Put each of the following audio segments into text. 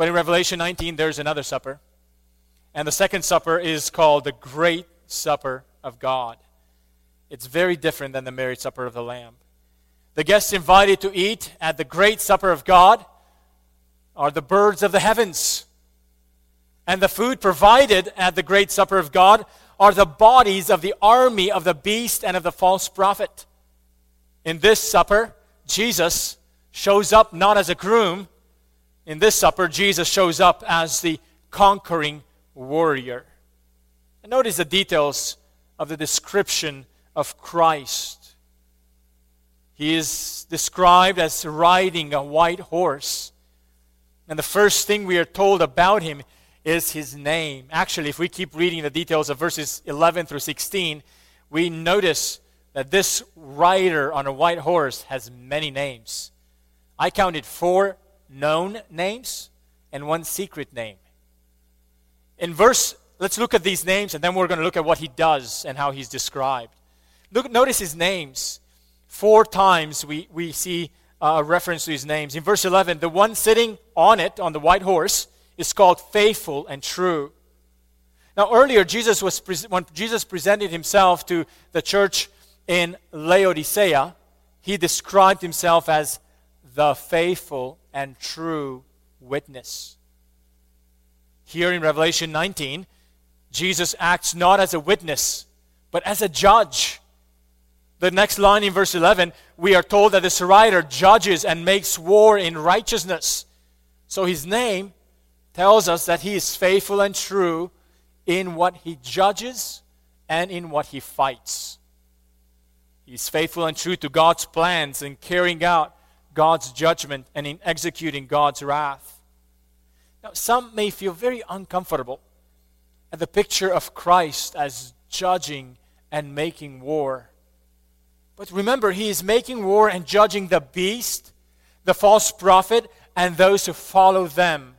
But in Revelation 19, there's another supper. And the second supper is called the Great Supper of God. It's very different than the marriage supper of the Lamb. The guests invited to eat at the Great Supper of God are the birds of the heavens. And the food provided at the Great Supper of God are the bodies of the army of the beast and of the false prophet. In this supper, Jesus shows up not as a groom. In this supper, Jesus shows up as the conquering warrior. And notice the details of the description of Christ. He is described as riding a white horse. And the first thing we are told about him is his name. Actually, if we keep reading the details of verses 11 through 16, we notice that this rider on a white horse has many names. I counted four known names and one secret name. In verse, let's look at these names and then we're going to look at what he does and how he's described. Look, notice his names. Four times we, we see uh, a reference to his names. In verse 11, the one sitting on it, on the white horse, is called faithful and true. Now, earlier, Jesus was when Jesus presented himself to the church in Laodicea, he described himself as the faithful and true witness. Here in Revelation 19, Jesus acts not as a witness, but as a judge. The next line in verse 11, we are told that this writer judges and makes war in righteousness. So his name tells us that he is faithful and true in what he judges and in what he fights. He's faithful and true to God's plans in carrying out God's judgment and in executing God's wrath. Now, some may feel very uncomfortable at the picture of Christ as judging and making war. But remember, he is making war and judging the beast, the false prophet, and those who follow them,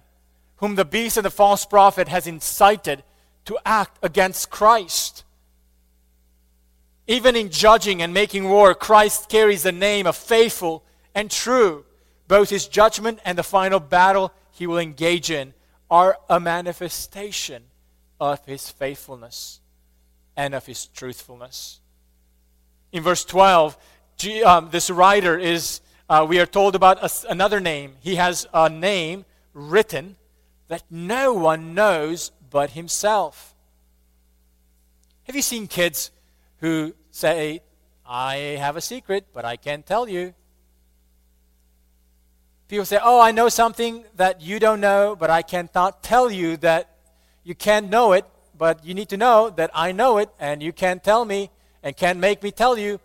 whom the beast and the false prophet has incited to act against Christ. Even in judging and making war, Christ carries the name of faithful and true. Both his judgment and the final battle he will engage in are a manifestation of his faithfulness and of his truthfulness. In verse 12, um, this writer is, uh, we are told about another name. He has a name written that no one knows but himself. Have you seen kids who say, I have a secret, but I can't tell you? People say, Oh, I know something that you don't know, but I cannot tell you that you can't know it, but you need to know that I know it, and you can't tell me and can't make me tell you.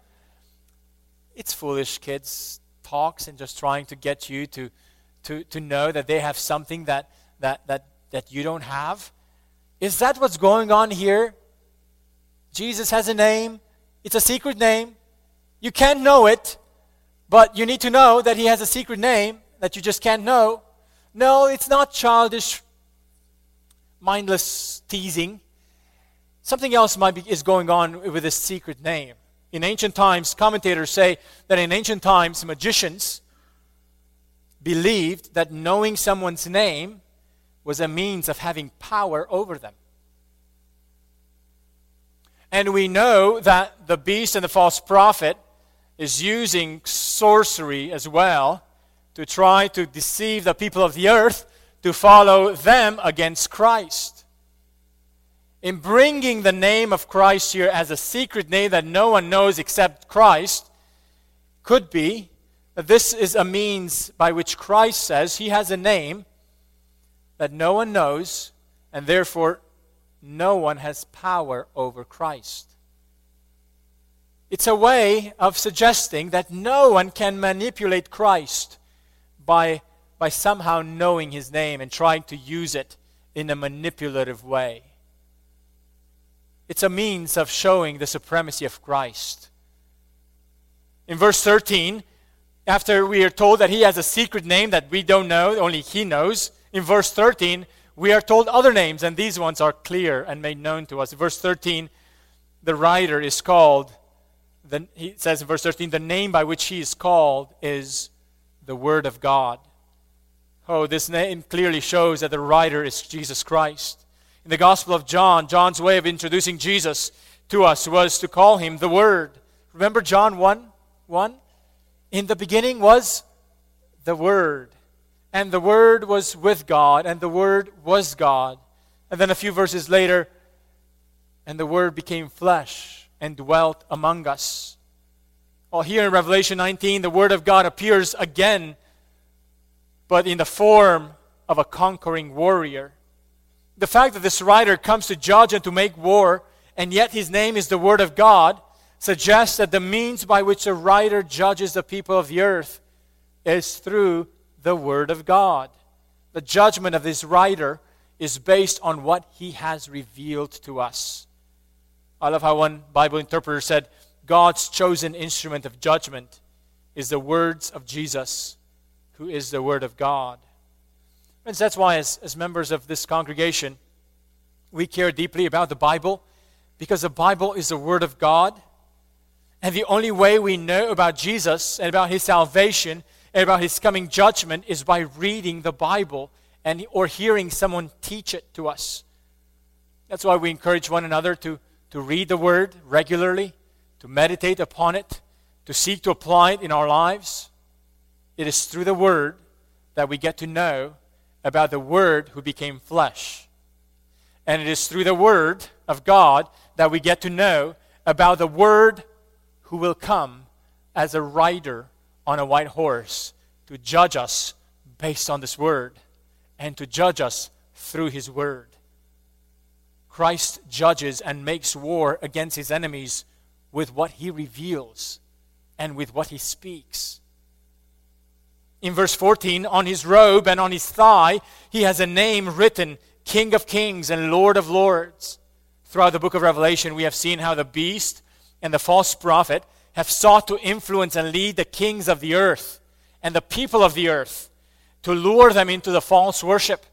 It's foolish, kids talks and just trying to get you to, to, to know that they have something that, that, that, that you don't have. Is that what's going on here? Jesus has a name, it's a secret name. You can't know it, but you need to know that he has a secret name that you just can't know. No, it's not childish, mindless teasing. Something else might be, is going on with this secret name. In ancient times, commentators say that in ancient times, magicians believed that knowing someone's name was a means of having power over them. And we know that the beast and the false prophet is using sorcery as well to try to deceive the people of the earth to follow them against Christ. In bringing the name of Christ here as a secret name that no one knows except Christ, could be that this is a means by which Christ says he has a name that no one knows, and therefore no one has power over Christ. It's a way of suggesting that no one can manipulate Christ by, by somehow knowing his name and trying to use it in a manipulative way. It's a means of showing the supremacy of Christ. In verse 13, after we are told that he has a secret name that we don't know, only he knows, in verse 13, we are told other names, and these ones are clear and made known to us. Verse 13, the writer is called, the, he says in verse 13, the name by which he is called is the Word of God. Oh, this name clearly shows that the writer is Jesus Christ. In the Gospel of John, John's way of introducing Jesus to us was to call him the Word. Remember John 1 1? In the beginning was the Word. And the Word was with God, and the Word was God. And then a few verses later, and the Word became flesh and dwelt among us. Well, here in Revelation 19, the Word of God appears again, but in the form of a conquering warrior. The fact that this writer comes to judge and to make war, and yet his name is the Word of God, suggests that the means by which the writer judges the people of the earth is through the Word of God. The judgment of this writer is based on what he has revealed to us. I love how one Bible interpreter said, God's chosen instrument of judgment is the words of Jesus, who is the Word of God. Friends, that's why, as, as members of this congregation, we care deeply about the Bible because the Bible is the Word of God. And the only way we know about Jesus and about His salvation and about His coming judgment is by reading the Bible and, or hearing someone teach it to us. That's why we encourage one another to, to read the Word regularly, to meditate upon it, to seek to apply it in our lives. It is through the Word that we get to know about the Word who became flesh. And it is through the Word of God that we get to know about the Word who will come as a rider on a white horse to judge us based on this Word and to judge us through His Word. Christ judges and makes war against his enemies with what he reveals and with what he speaks. In verse 14, on his robe and on his thigh, he has a name written King of Kings and Lord of Lords. Throughout the book of Revelation, we have seen how the beast and the false prophet have sought to influence and lead the kings of the earth and the people of the earth to lure them into the false worship.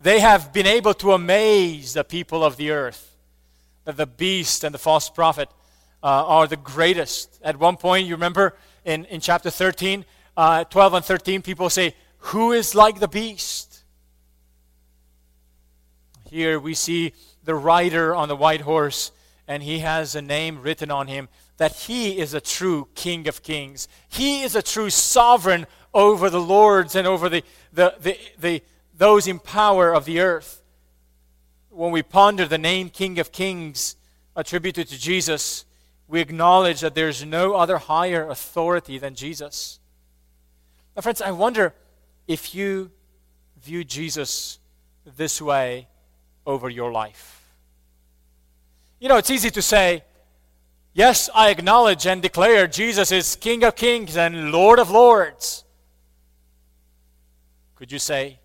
They have been able to amaze the people of the earth that the beast and the false prophet uh, are the greatest. At one point, you remember in, in chapter 13, uh, 12 and 13, people say, Who is like the beast? Here we see the rider on the white horse, and he has a name written on him that he is a true King of Kings. He is a true sovereign over the lords and over the, the, the, the those in power of the earth. When we ponder the name King of Kings attributed to Jesus, we acknowledge that there's no other higher authority than Jesus. Now, friends, I wonder if you view Jesus this way over your life. You know, it's easy to say, Yes, I acknowledge and declare Jesus is King of kings and Lord of lords. Could you say,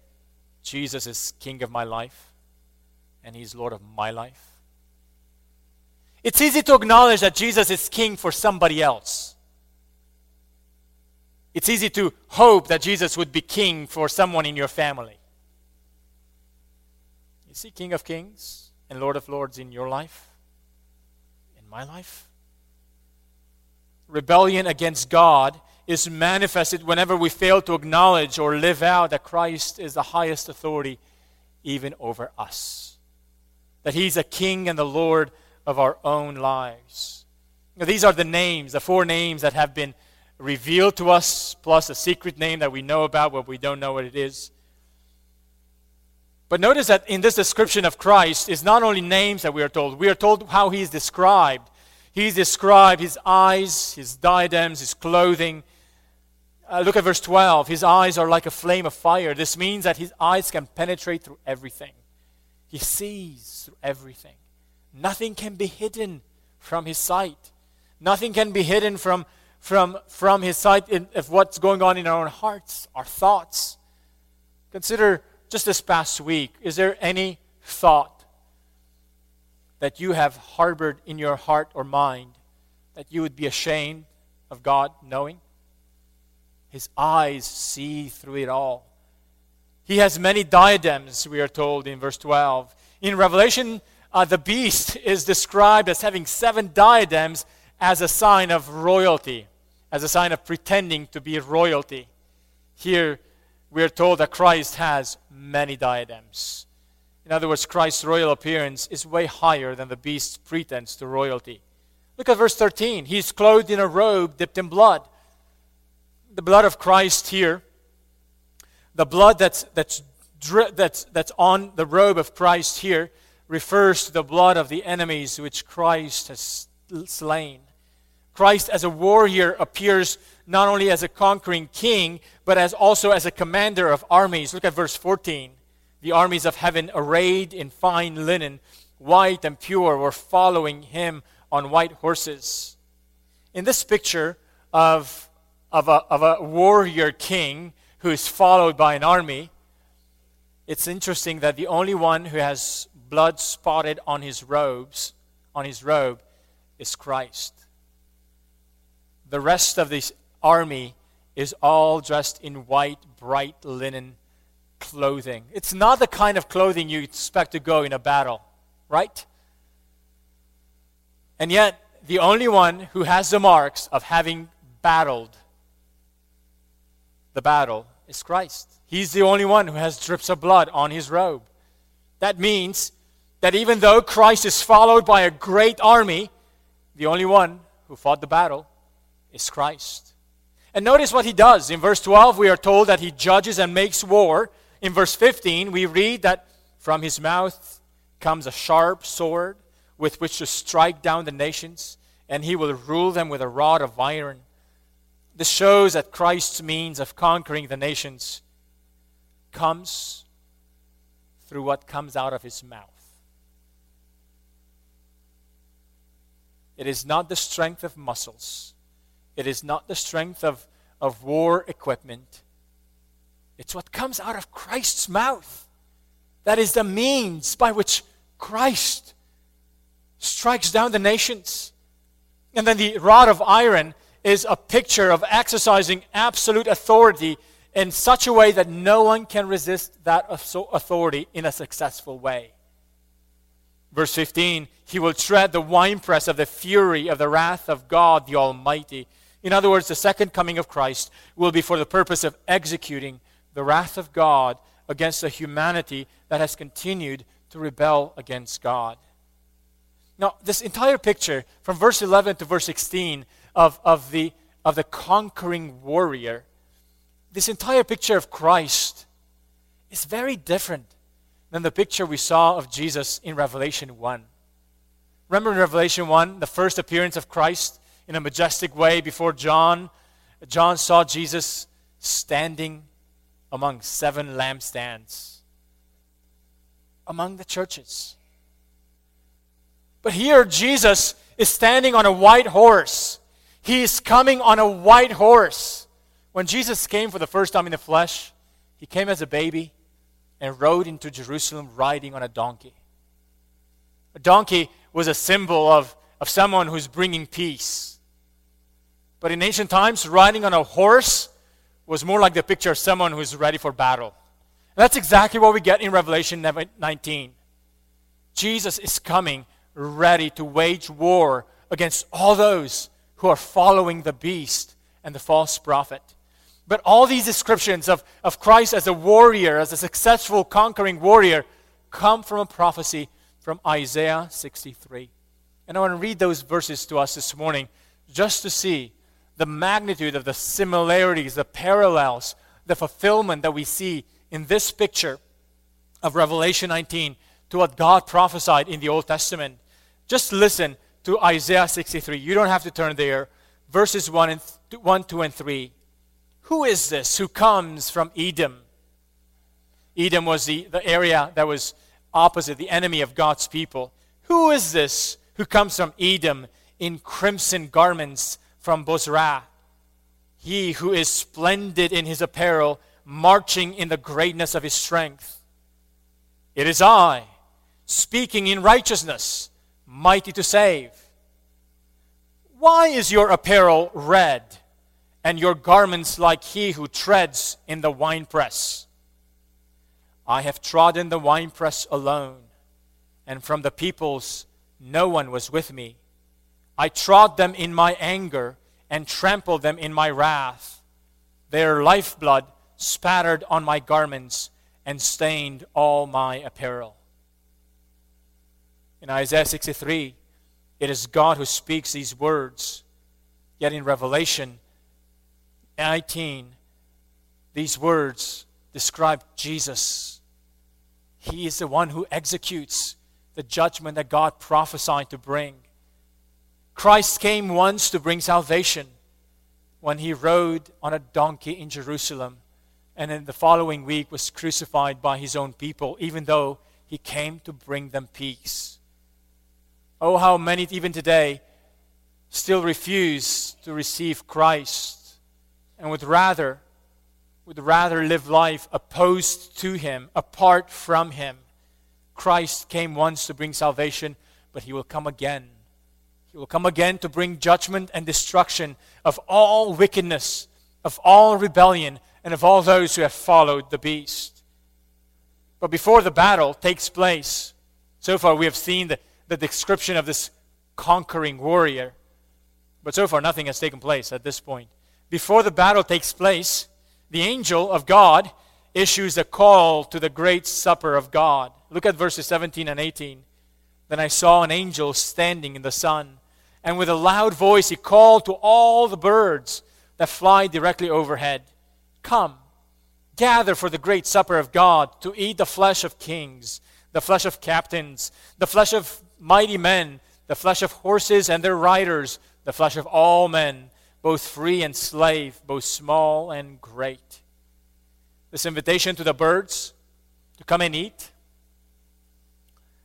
Jesus is King of my life and He's Lord of my life? It's easy to acknowledge that Jesus is King for somebody else. It's easy to hope that Jesus would be king for someone in your family. Is he King of Kings and Lord of Lords in your life? In my life? Rebellion against God is manifested whenever we fail to acknowledge or live out that Christ is the highest authority even over us. That he's a king and the Lord of our own lives. These are the names, the four names that have been revealed to us, plus a secret name that we know about, but we don't know what it is. But notice that in this description of Christ is not only names that we are told, we are told how he is described. He's described his eyes, his diadems, his clothing. Uh, look at verse 12. His eyes are like a flame of fire. This means that his eyes can penetrate through everything. He sees everything. Nothing can be hidden from his sight. Nothing can be hidden from from, from his sight in, of what's going on in our own hearts, our thoughts. Consider just this past week is there any thought that you have harbored in your heart or mind that you would be ashamed of God knowing? His eyes see through it all. He has many diadems, we are told in verse 12. In Revelation, uh, the beast is described as having seven diadems as a sign of royalty as a sign of pretending to be royalty. Here we are told that Christ has many diadems. In other words, Christ's royal appearance is way higher than the beast's pretense to royalty. Look at verse 13. He's clothed in a robe dipped in blood. The blood of Christ here, the blood that's, that's, that's, that's on the robe of Christ here, refers to the blood of the enemies which Christ has slain. Christ, as a warrior, appears not only as a conquering king, but as also as a commander of armies. Look at verse 14. The armies of heaven, arrayed in fine linen, white and pure, were following him on white horses. In this picture of, of, a, of a warrior king who is followed by an army, it's interesting that the only one who has blood spotted on his robes, on his robe, is Christ. The rest of this army is all dressed in white, bright linen clothing. It's not the kind of clothing you expect to go in a battle, right? And yet, the only one who has the marks of having battled the battle is Christ. He's the only one who has drips of blood on his robe. That means that even though Christ is followed by a great army, the only one who fought the battle is Christ. And notice what he does. In verse 12, we are told that he judges and makes war. In verse 15, we read that from his mouth comes a sharp sword with which to strike down the nations, and he will rule them with a rod of iron. This shows that Christ's means of conquering the nations comes through what comes out of his mouth. It is not the strength of muscles, it is not the strength of, of war equipment, it's what comes out of Christ's mouth. That is the means by which Christ strikes down the nations. And then the rod of iron is a picture of exercising absolute authority in such a way that no one can resist that authority in a successful way. Verse 15, he will tread the winepress of the fury of the wrath of God the Almighty. In other words, the second coming of Christ will be for the purpose of executing the wrath of God against a humanity that has continued to rebel against God. Now, this entire picture from verse 11 to verse 16 of, of, the, of the conquering warrior, this entire picture of Christ is very different than the picture we saw of Jesus in Revelation 1. Remember in Revelation 1, the first appearance of Christ in a majestic way before John? John saw Jesus standing among seven lampstands among the churches. But here, Jesus is standing on a white horse. He is coming on a white horse. When Jesus came for the first time in the flesh, he came as a baby and rode into Jerusalem riding on a donkey. A donkey was a symbol of, of someone who's bringing peace. But in ancient times, riding on a horse was more like the picture of someone who's ready for battle. And that's exactly what we get in Revelation 19. Jesus is coming ready to wage war against all those who are following the beast and the false prophet. But all these descriptions of, of Christ as a warrior, as a successful conquering warrior, come from a prophecy from Isaiah 63. And I want to read those verses to us this morning just to see the magnitude of the similarities, the parallels, the fulfillment that we see in this picture of Revelation 19 to what God prophesied in the Old Testament. Just listen to Isaiah 63. You don't have to turn there. Verses 1, and th- 1 2, and 3. Who is this who comes from Edom? Edom was the, the area that was opposite, the enemy of God's people. Who is this who comes from Edom in crimson garments from Bozrah. He who is splendid in his apparel, marching in the greatness of his strength. It is I, speaking in righteousness, mighty to save. Why is your apparel red, and your garments like he who treads in the winepress? I have trodden the winepress alone, and from the peoples no one was with me. I trod them in my anger and trampled them in my wrath. Their lifeblood spattered on my garments, and stained all my apparel. In Isaiah 63, it is God who speaks these words. Yet in Revelation 19, these words describe Jesus. He is the one who executes the judgment that God prophesied to bring. Christ came once to bring salvation when he rode on a donkey in Jerusalem and in the following week was crucified by his own people, even though he came to bring them peace. Oh, how many, even today, still refuse to receive Christ and would rather would rather live life opposed to him, apart from him. Christ came once to bring salvation, but he will come again. He will come again to bring judgment and destruction of all wickedness, of all rebellion, and of all those who have followed the beast. But before the battle takes place, so far we have seen the, the description of this conquering warrior. But so far nothing has taken place at this point. Before the battle takes place, the angel of God issues a call to the great supper of God. Look at verses 17 and 18. Then I saw an angel standing in the sun, and with a loud voice he called to all the birds that fly directly overhead Come, gather for the great supper of God to eat the flesh of kings, the flesh of captains, the flesh of mighty men, the flesh of horses and their riders, the flesh of all men, both free and slave, both small and great. This invitation to the birds to come and eat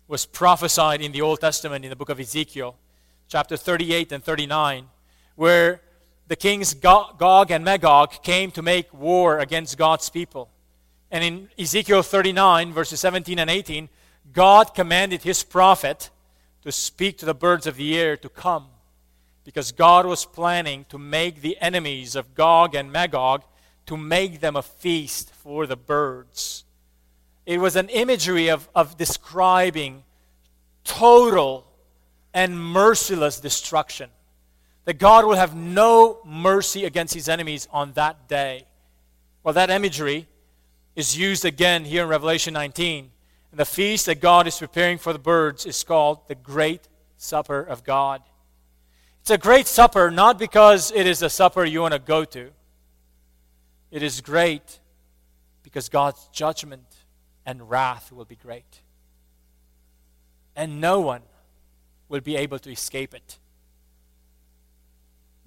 was prophesied in the Old Testament in the book of Ezekiel, chapter 38 and 39, where the kings Gog and Magog came to make war against God's people. And in Ezekiel 39, verses 17 and 18, God commanded his prophet to speak to the birds of the air to come because God was planning to make the enemies of Gog and Magog to make them a feast for the birds. It was an imagery of, of describing total and merciless destruction that God will have no mercy against his enemies on that day. Well, that imagery is used again here in Revelation 19. And the feast that God is preparing for the birds is called the Great Supper of God. It's a great supper not because it is a supper you want to go to, it is great because God's judgment and wrath will be great. And no one will be able to escape it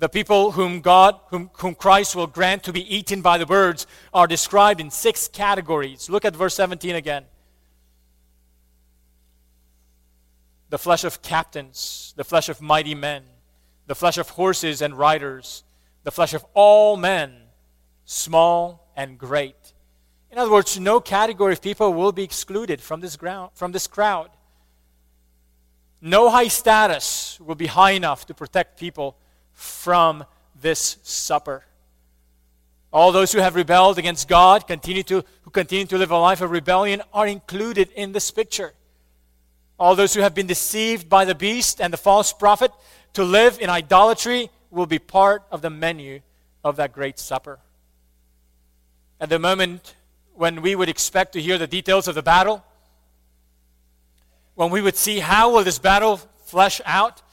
the people whom God, whom, whom Christ will grant to be eaten by the birds, are described in six categories. Look at verse 17 again. The flesh of captains, the flesh of mighty men, the flesh of horses and riders, the flesh of all men, small and great. In other words, no category of people will be excluded from this, ground, from this crowd. No high status will be high enough to protect people from this supper. All those who have rebelled against God, continue to, who continue to live a life of rebellion, are included in this picture. All those who have been deceived by the beast and the false prophet to live in idolatry will be part of the menu of that great supper. At the moment when we would expect to hear the details of the battle, when we would see how will this battle flesh out,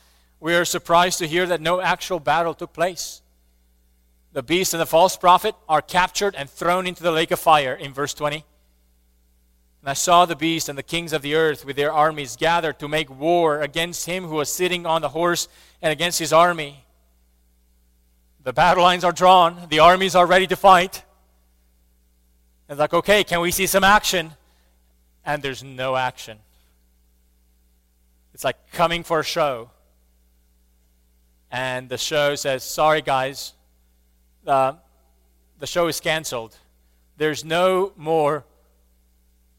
we are surprised to hear that no actual battle took place. The beast and the false prophet are captured and thrown into the lake of fire in verse 20. And I saw the beast and the kings of the earth with their armies gathered to make war against him who was sitting on the horse and against his army. The battle lines are drawn, the armies are ready to fight. It's like, okay, can we see some action? And there's no action. It's like coming for a show and the show says, Sorry, guys, uh, the show is canceled. There's no more.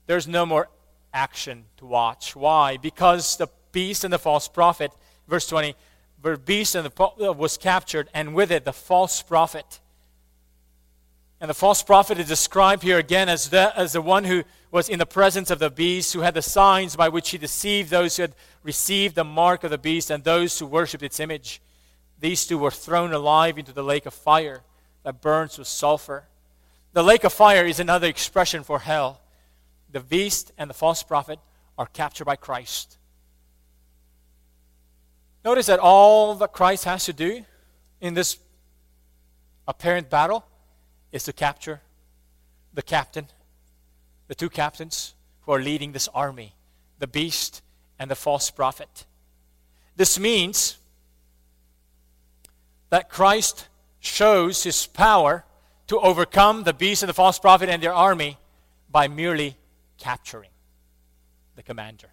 There's no more action to watch. Why? Because the beast and the false prophet, verse 20, the beast and the was captured, and with it the false prophet. And the false prophet is described here again as the, as the one who was in the presence of the beast, who had the signs by which he deceived those who had received the mark of the beast and those who worshipped its image. These two were thrown alive into the lake of fire that burns with sulfur. The lake of fire is another expression for hell. The beast and the false prophet are captured by Christ. Notice that all that Christ has to do in this apparent battle is to capture the captain, the two captains who are leading this army, the beast and the false prophet. This means that Christ shows his power to overcome the beast and the false prophet and their army by merely capturing the commander.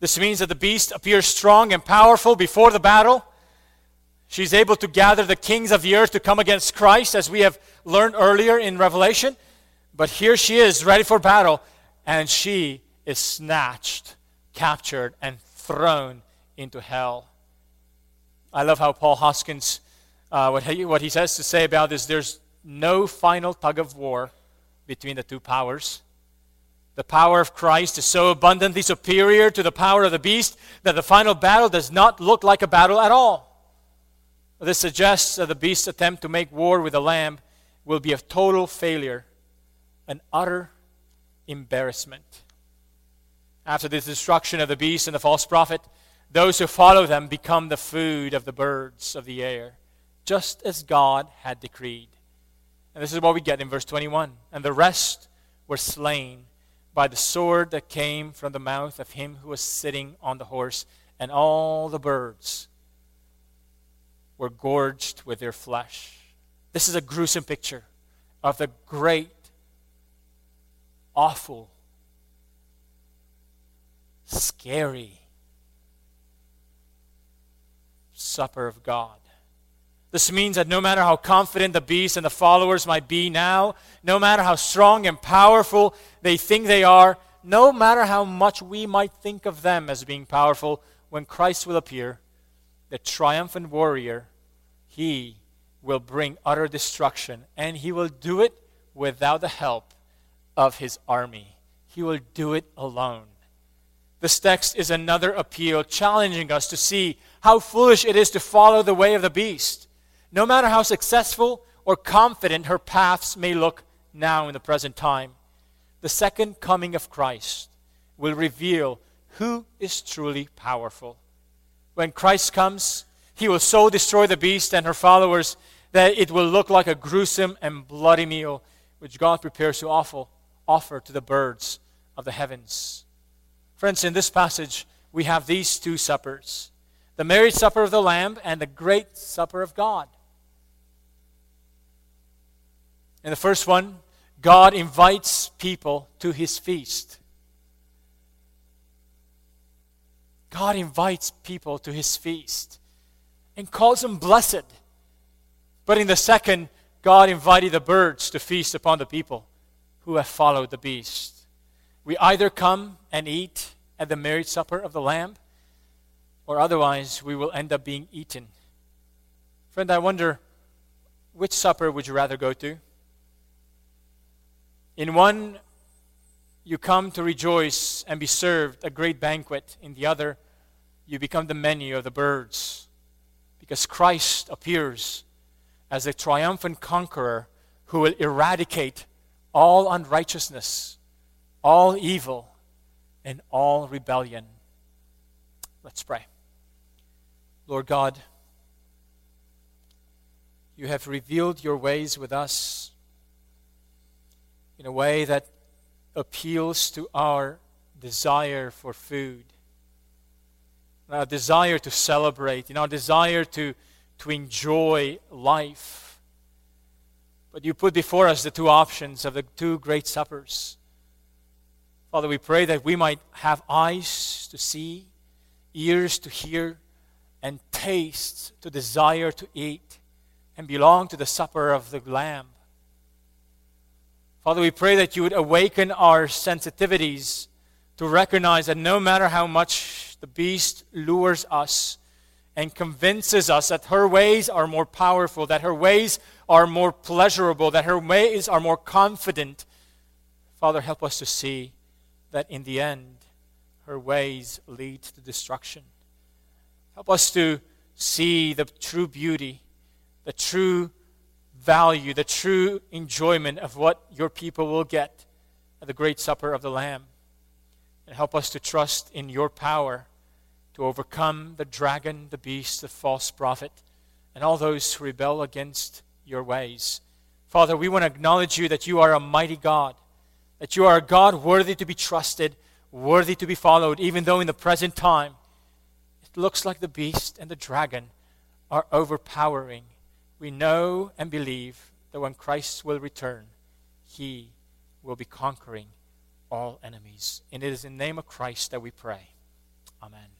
This means that the beast appears strong and powerful before the battle. She's able to gather the kings of the earth to come against Christ, as we have learned earlier in Revelation. But here she is, ready for battle, and she is snatched, captured, and thrown into hell. I love how Paul Hoskins, uh, what, he, what he says to say about this there's no final tug of war between the two powers. The power of Christ is so abundantly superior to the power of the beast that the final battle does not look like a battle at all. This suggests that the beast's attempt to make war with the lamb will be a total failure, an utter embarrassment. After the destruction of the beast and the false prophet, those who follow them become the food of the birds of the air, just as God had decreed. And this is what we get in verse 21. And the rest were slain by the sword that came from the mouth of him who was sitting on the horse, and all the birds were gorged with their flesh. This is a gruesome picture of the great, awful, scary supper of God. This means that no matter how confident the beast and the followers might be now, no matter how strong and powerful they think they are, no matter how much we might think of them as being powerful, when Christ will appear, the triumphant warrior, he will bring utter destruction, and he will do it without the help of his army. He will do it alone. This text is another appeal challenging us to see how foolish it is to follow the way of the beast no matter how successful or confident her paths may look now in the present time, the second coming of Christ will reveal who is truly powerful. When Christ comes, he will so destroy the beast and her followers that it will look like a gruesome and bloody meal which God prepares to offer, to the birds of the heavens. Friends, in this passage, we have these two suppers the marriage supper of the Lamb and the great supper of God. In the first one, God invites people to his feast. God invites people to his feast and calls them blessed. But in the second, God invited the birds to feast upon the people who have followed the beast. We either come and eat at the marriage supper of the Lamb, or otherwise we will end up being eaten. Friend, I wonder which supper would you rather go to? In one, you come to rejoice and be served a great banquet. In the other, you become the menu of the birds. Because Christ appears as a triumphant conqueror who will eradicate all unrighteousness, all evil, and all rebellion. Let's pray. Lord God, you have revealed your ways with us in a way that appeals to our desire for food, our desire to celebrate, in our desire to, to enjoy life. But you put before us the two options of the two great suppers. Father, we pray that we might have eyes to see, ears to hear, and taste to desire to eat, and belong to the supper of the Lamb. Father, we pray that you would awaken our sensitivities to recognize that no matter how much the beast lures us and convinces us that her ways are more powerful, that her ways are more pleasurable, that her ways are more confident, Father, help us to see that in the end, her ways lead to destruction. Help us to see the true beauty, the true value, the true enjoyment of what your people will get at the great supper of the Lamb. And help us to trust in your power to overcome the dragon, the beast, the false prophet, and all those who rebel against your ways. Father, we want to acknowledge you that you are a mighty God, that you are a God worthy to be trusted, worthy to be followed, even though in the present time it looks like the beast and the dragon are overpowering. We know and believe that when Christ will return, he will be conquering all enemies. And it is in the name of Christ that we pray. Amen.